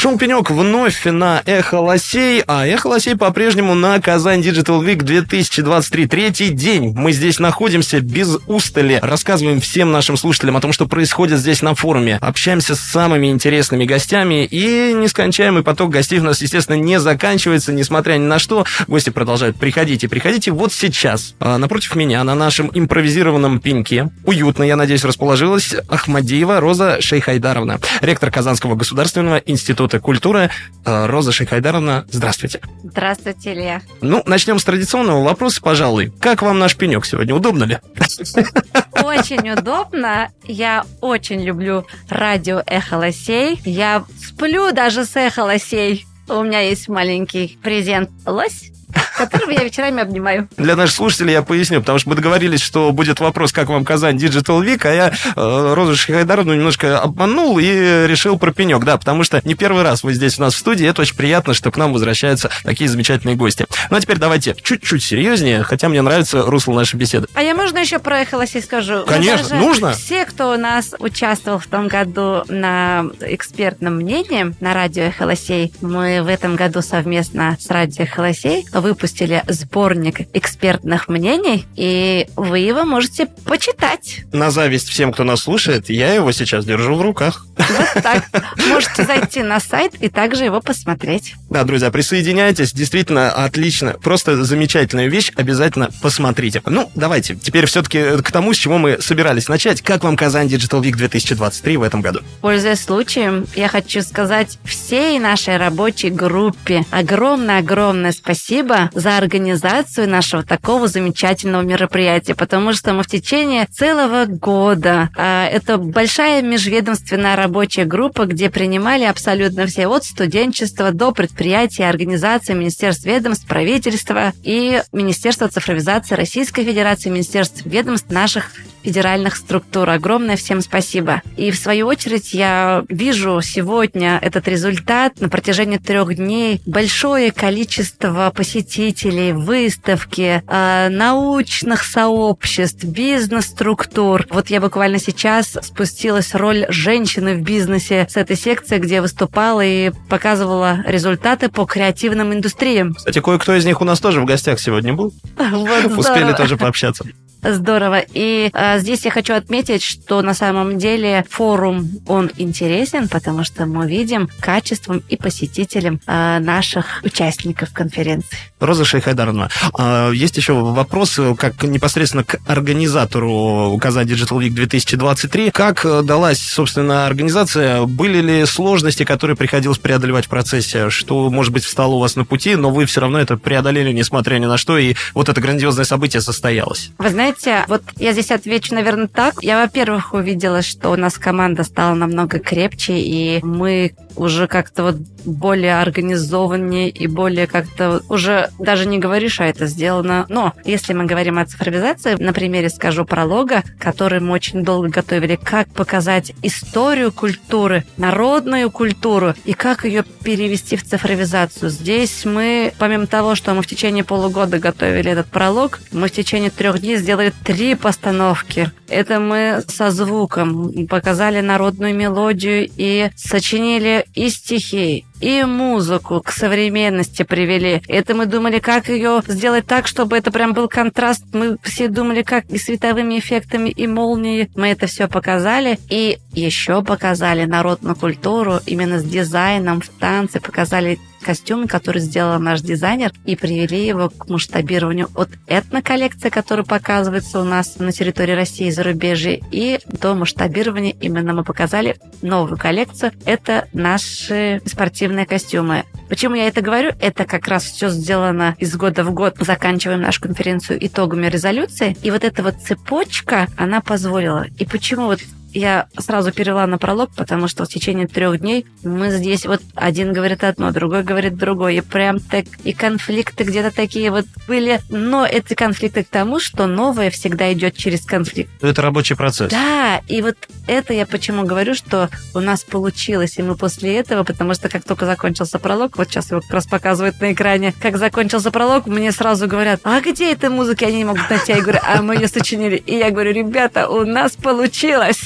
Шум вновь на Эхо Лосей, а Эхо Лосей по-прежнему на Казань Digital Week 2023. Третий день. Мы здесь находимся без устали, рассказываем всем нашим слушателям о том, что происходит здесь на форуме, общаемся с самыми интересными гостями, и нескончаемый поток гостей у нас, естественно, не заканчивается, несмотря ни на что. Гости продолжают приходить и приходите. Вот сейчас, а, напротив меня, на нашем импровизированном пеньке, уютно, я надеюсь, расположилась Ахмадиева Роза Шейхайдаровна, ректор Казанского государственного института Института культуры. Э, Роза Шейхайдаровна, здравствуйте. Здравствуйте, Илья. Ну, начнем с традиционного вопроса, пожалуй. Как вам наш пенек сегодня? Удобно ли? Очень удобно. Я очень люблю радио Эхо Лосей. Я сплю даже с Эхо Лосей. У меня есть маленький презент лось которого я вечерами обнимаю. Для наших слушателей я поясню, потому что мы договорились, что будет вопрос, как вам Казань Digital Week, а я э, Розу Шахайдаровну немножко обманул и решил про пенек, да, потому что не первый раз вы здесь у нас в студии, это очень приятно, что к нам возвращаются такие замечательные гости. Ну а теперь давайте чуть-чуть серьезнее, хотя мне нравится русло нашей беседы. А я можно еще про Эхолоси скажу? Конечно, нужно. Все, кто у нас участвовал в том году на экспертном мнении на радио Эхолосей, мы в этом году совместно с радио Эхолосей выпустили сборник экспертных мнений, и вы его можете почитать. На зависть всем, кто нас слушает, я его сейчас держу в руках. Вот так. Можете зайти на сайт и также его посмотреть. Да, друзья, присоединяйтесь. Действительно отлично. Просто замечательная вещь. Обязательно посмотрите. Ну, давайте. Теперь все-таки к тому, с чего мы собирались начать. Как вам Казань Digital Week 2023 в этом году? Пользуясь случаем, я хочу сказать всей нашей рабочей группе огромное-огромное спасибо за организацию нашего такого замечательного мероприятия, потому что мы в течение целого года, а, это большая межведомственная рабочая группа, где принимали абсолютно все, от студенчества до предприятий, организаций, министерств, ведомств, правительства и Министерства цифровизации Российской Федерации, Министерств ведомств наших федеральных структур. Огромное всем спасибо. И в свою очередь я вижу сегодня этот результат на протяжении трех дней. Большое количество посетителей, выставки, э, научных сообществ, бизнес-структур. Вот я буквально сейчас спустилась роль женщины в бизнесе с этой секции, где выступала и показывала результаты по креативным индустриям. Кстати, кое-кто из них у нас тоже в гостях сегодня был. Вот Успели тоже пообщаться. Здорово. И э, здесь я хочу отметить, что на самом деле форум, он интересен, потому что мы видим качеством и посетителем э, наших участников конференции. Роза Шейхайдаровна, э, есть еще вопрос, как непосредственно к организатору Казань Digital Week 2023. Как далась, собственно, организация? Были ли сложности, которые приходилось преодолевать в процессе? Что, может быть, встало у вас на пути, но вы все равно это преодолели, несмотря ни на что, и вот это грандиозное событие состоялось? Вы знаете, знаете, вот я здесь отвечу, наверное, так. Я, во-первых, увидела, что у нас команда стала намного крепче, и мы уже как-то вот более организованнее и более как-то уже даже не говоришь, а это сделано. Но если мы говорим о цифровизации, на примере скажу пролога, который мы очень долго готовили, как показать историю культуры, народную культуру и как ее перевести в цифровизацию. Здесь мы, помимо того, что мы в течение полугода готовили этот пролог, мы в течение трех дней сделали три постановки. Это мы со звуком показали народную мелодию и сочинили и стихи, и музыку к современности привели. Это мы думали, как ее сделать так, чтобы это прям был контраст. Мы все думали, как и световыми эффектами, и молнией. Мы это все показали. И еще показали народную культуру именно с дизайном в танце. Показали костюм, который сделал наш дизайнер, и привели его к масштабированию от этноколлекции, которая показывается у нас на территории России и зарубежья, и до масштабирования именно мы показали новую коллекцию. Это наши спортивные костюмы. Почему я это говорю? Это как раз все сделано из года в год. Заканчиваем нашу конференцию итогами резолюции. И вот эта вот цепочка, она позволила. И почему вот я сразу перевела на пролог, потому что в течение трех дней мы здесь вот один говорит одно, другой говорит другое. И прям так, и конфликты где-то такие вот были. Но эти конфликты к тому, что новое всегда идет через конфликт. Это рабочий процесс. Да, и вот это я почему говорю, что у нас получилось, и мы после этого, потому что как только закончился пролог, вот сейчас его как раз показывают на экране, как закончился пролог, мне сразу говорят, а где эта музыка? Они не могут найти. Я говорю, а мы ее сочинили. И я говорю, ребята, у нас получилось.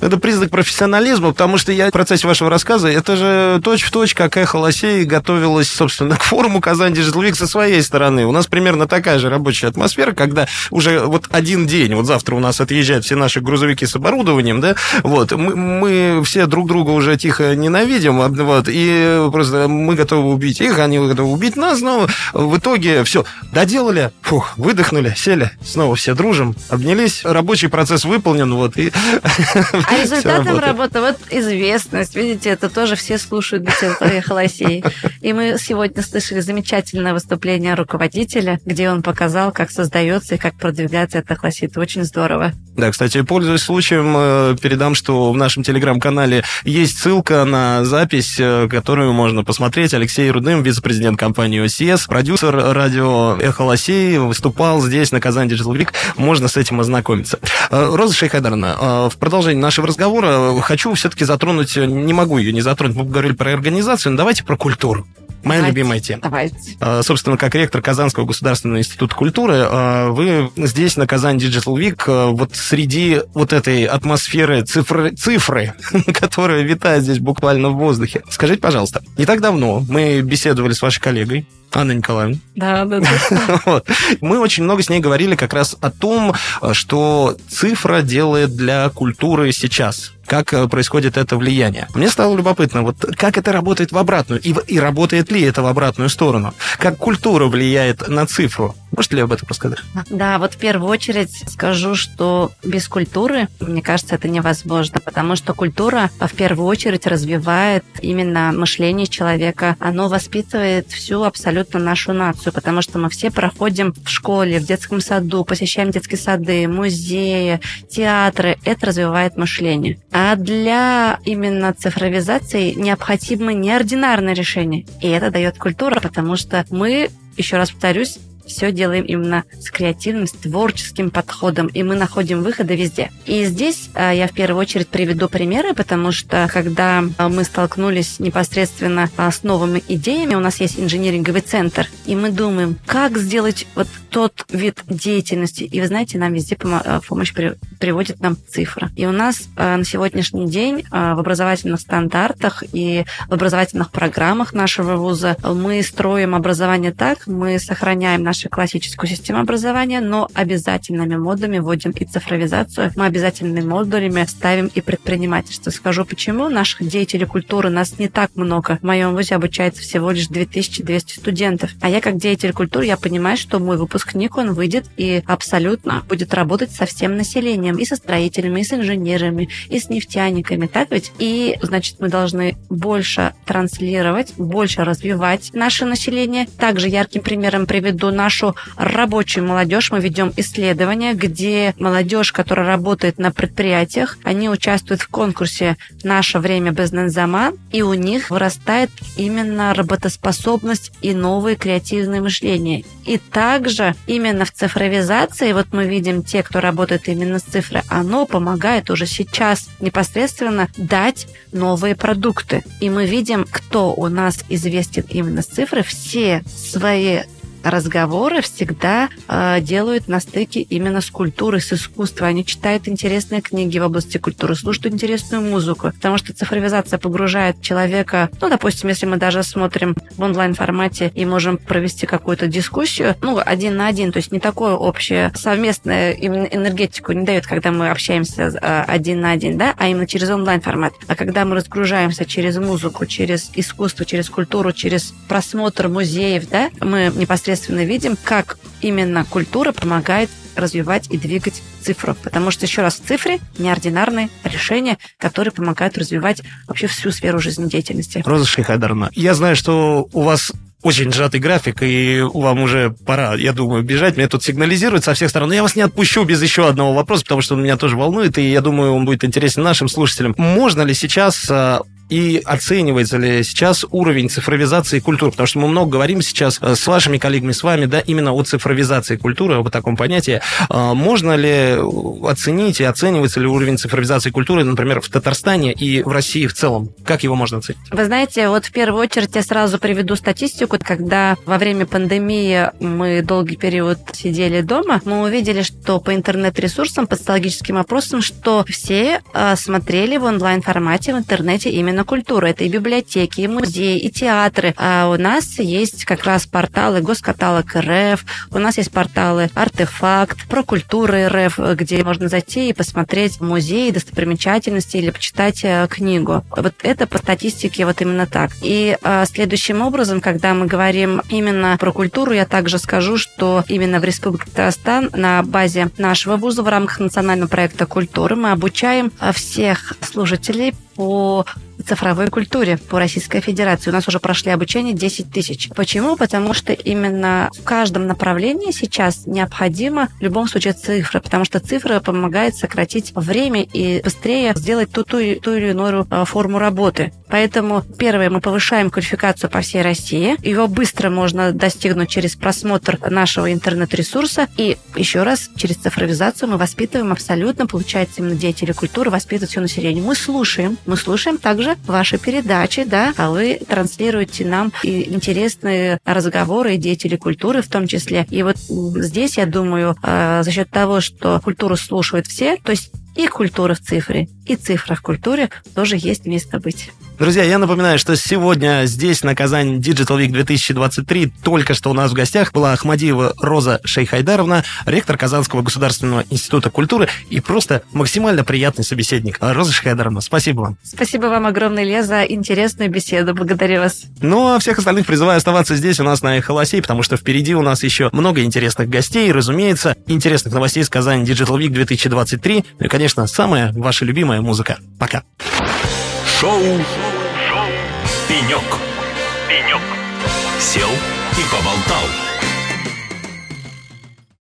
Это признак профессионализма, потому что я в процессе вашего рассказа, это же точь-в-точь, как Эхо Лосей готовилась, собственно, к форуму Казань Digital со своей стороны. У нас примерно такая же рабочая атмосфера, когда уже вот один день, вот завтра у нас отъезжают все наши грузовики с оборудованием, да, вот, мы, мы все друг друга уже тихо ненавидим, вот, и просто мы готовы убить их, они готовы убить нас, но в итоге все, доделали, фух, выдохнули, сели, снова все дружим, обнялись, рабочий процесс выполнен, вот, и А результатом работы, вот известность, видите, это тоже все слушают Бетелтове Холосей. И мы сегодня слышали замечательное выступление руководителя, где он показал, как создается и как продвигается эта холосит. Очень здорово. Да, кстати, пользуясь случаем, э, передам, что в нашем телеграм-канале есть ссылка на запись, э, которую можно посмотреть. Алексей Рудым, вице-президент компании OCS, продюсер радио «Эхо Лосей», выступал здесь, на Казань Digital Week. Можно с этим ознакомиться. Э, Роза Шейхадаровна, в продолжение нашего разговора хочу все-таки затронуть, не могу ее не затронуть, мы говорили про организацию, но давайте про культуру. Моя Давайте, любимая тема. Давайте. А, Собственно, как ректор Казанского государственного института культуры, а, вы здесь, на Казань Digital Week, а, вот среди вот этой атмосферы цифры, цифры, которая витает здесь буквально в воздухе. Скажите, пожалуйста, не так давно мы беседовали с вашей коллегой, Анной Николаевной, Да, да, да. вот. Мы очень много с ней говорили как раз о том, что цифра делает для культуры сейчас как э, происходит это влияние. Мне стало любопытно, вот как это работает в обратную, и, и работает ли это в обратную сторону? Как культура влияет на цифру? Можете ли об этом рассказать? Да, вот в первую очередь скажу, что без культуры, мне кажется, это невозможно, потому что культура в первую очередь развивает именно мышление человека. Оно воспитывает всю абсолютно нашу нацию, потому что мы все проходим в школе, в детском саду, посещаем детские сады, музеи, театры. Это развивает мышление. А для именно цифровизации необходимы неординарные решения. И это дает культура, потому что мы, еще раз повторюсь, все делаем именно с креативным, с творческим подходом, и мы находим выходы везде. И здесь а, я в первую очередь приведу примеры, потому что когда а, мы столкнулись непосредственно а, с новыми идеями, у нас есть инжиниринговый центр, и мы думаем, как сделать вот тот вид деятельности. И вы знаете, нам везде помо- а, помощь приводит нам цифра. И у нас а, на сегодняшний день а, в образовательных стандартах и в образовательных программах нашего вуза мы строим образование так, мы сохраняем нашу классическую систему образования, но обязательными модулями вводим и цифровизацию. Мы обязательными модулями ставим и предпринимательство. Скажу почему. Наших деятелей культуры нас не так много. В моем вузе обучается всего лишь 2200 студентов. А я как деятель культуры, я понимаю, что мой выпускник, он выйдет и абсолютно будет работать со всем населением. И со строителями, и с инженерами, и с нефтяниками. Так ведь? И, значит, мы должны больше транслировать, больше развивать наше население. Также ярким примером приведу нашу рабочую молодежь. Мы ведем исследования, где молодежь, которая работает на предприятиях, они участвуют в конкурсе «Наше время Безнензаман», и у них вырастает именно работоспособность и новые креативные мышления. И также именно в цифровизации, вот мы видим те, кто работает именно с цифрой, оно помогает уже сейчас непосредственно дать новые продукты. И мы видим, кто у нас известен именно с цифрой, все свои разговоры всегда э, делают на стыке именно с культурой, с искусством. Они читают интересные книги в области культуры, слушают интересную музыку, потому что цифровизация погружает человека, ну, допустим, если мы даже смотрим в онлайн-формате и можем провести какую-то дискуссию, ну, один на один, то есть не такое общее, совместное именно энергетику не дает, когда мы общаемся э, один на один, да, а именно через онлайн-формат. А когда мы разгружаемся через музыку, через искусство, через культуру, через просмотр музеев, да, мы непосредственно видим, как именно культура помогает развивать и двигать цифру. Потому что, еще раз, в цифре неординарные решения, которые помогают развивать вообще всю сферу жизнедеятельности. Роза Шейхадаровна, я знаю, что у вас очень сжатый график, и вам уже пора, я думаю, бежать. Мне тут сигнализируют со всех сторон. Но я вас не отпущу без еще одного вопроса, потому что он меня тоже волнует, и я думаю, он будет интересен нашим слушателям. Можно ли сейчас а, и оценивается ли сейчас уровень цифровизации культуры? Потому что мы много говорим сейчас э, с вашими коллегами, с вами, да, именно о цифровизации культуры, об таком понятии. А можно ли оценить и оценивается ли уровень цифровизации культуры, например, в Татарстане и в России в целом? Как его можно оценить? Вы знаете, вот в первую очередь я сразу приведу статистику. Когда во время пандемии мы долгий период сидели дома, мы увидели, что по интернет-ресурсам, по социологическим опросам, что все э, смотрели в онлайн-формате в интернете именно именно культуру. Это и библиотеки, и музеи, и театры. А у нас есть как раз порталы Госкаталог РФ, у нас есть порталы Артефакт, Про культуру РФ, где можно зайти и посмотреть музей, достопримечательности или почитать э, книгу. Вот это по статистике вот именно так. И а, следующим образом, когда мы говорим именно про культуру, я также скажу, что именно в Республике Татарстан на базе нашего вуза в рамках национального проекта культуры мы обучаем всех служителей по цифровой культуре по Российской Федерации. У нас уже прошли обучение 10 тысяч. Почему? Потому что именно в каждом направлении сейчас необходимо в любом случае цифра, потому что цифра помогает сократить время и быстрее сделать ту, ту, ту или иную э, форму работы. Поэтому, первое, мы повышаем квалификацию по всей России. Его быстро можно достигнуть через просмотр нашего интернет-ресурса. И еще раз, через цифровизацию мы воспитываем абсолютно, получается, именно деятели культуры, воспитывают все население. Мы слушаем, мы слушаем также ваши передачи, да, а вы транслируете нам и интересные разговоры, и деятели культуры в том числе. И вот здесь, я думаю, а, за счет того, что культуру слушают все, то есть и культура в цифре, и цифра в культуре тоже есть место быть. Друзья, я напоминаю, что сегодня здесь, на Казань Digital Week 2023, только что у нас в гостях была Ахмадиева Роза Шейхайдаровна, ректор Казанского государственного института культуры и просто максимально приятный собеседник. Роза Шейхайдаровна, спасибо вам. Спасибо вам огромное, Ле, за интересную беседу. Благодарю вас. Ну, а всех остальных призываю оставаться здесь у нас на Эхолосей, потому что впереди у нас еще много интересных гостей, разумеется, интересных новостей из Казани Digital Week 2023, ну и, конечно, самая ваша любимая музыка. Пока. Шоу Пенек. Пенек. Сел и поболтал.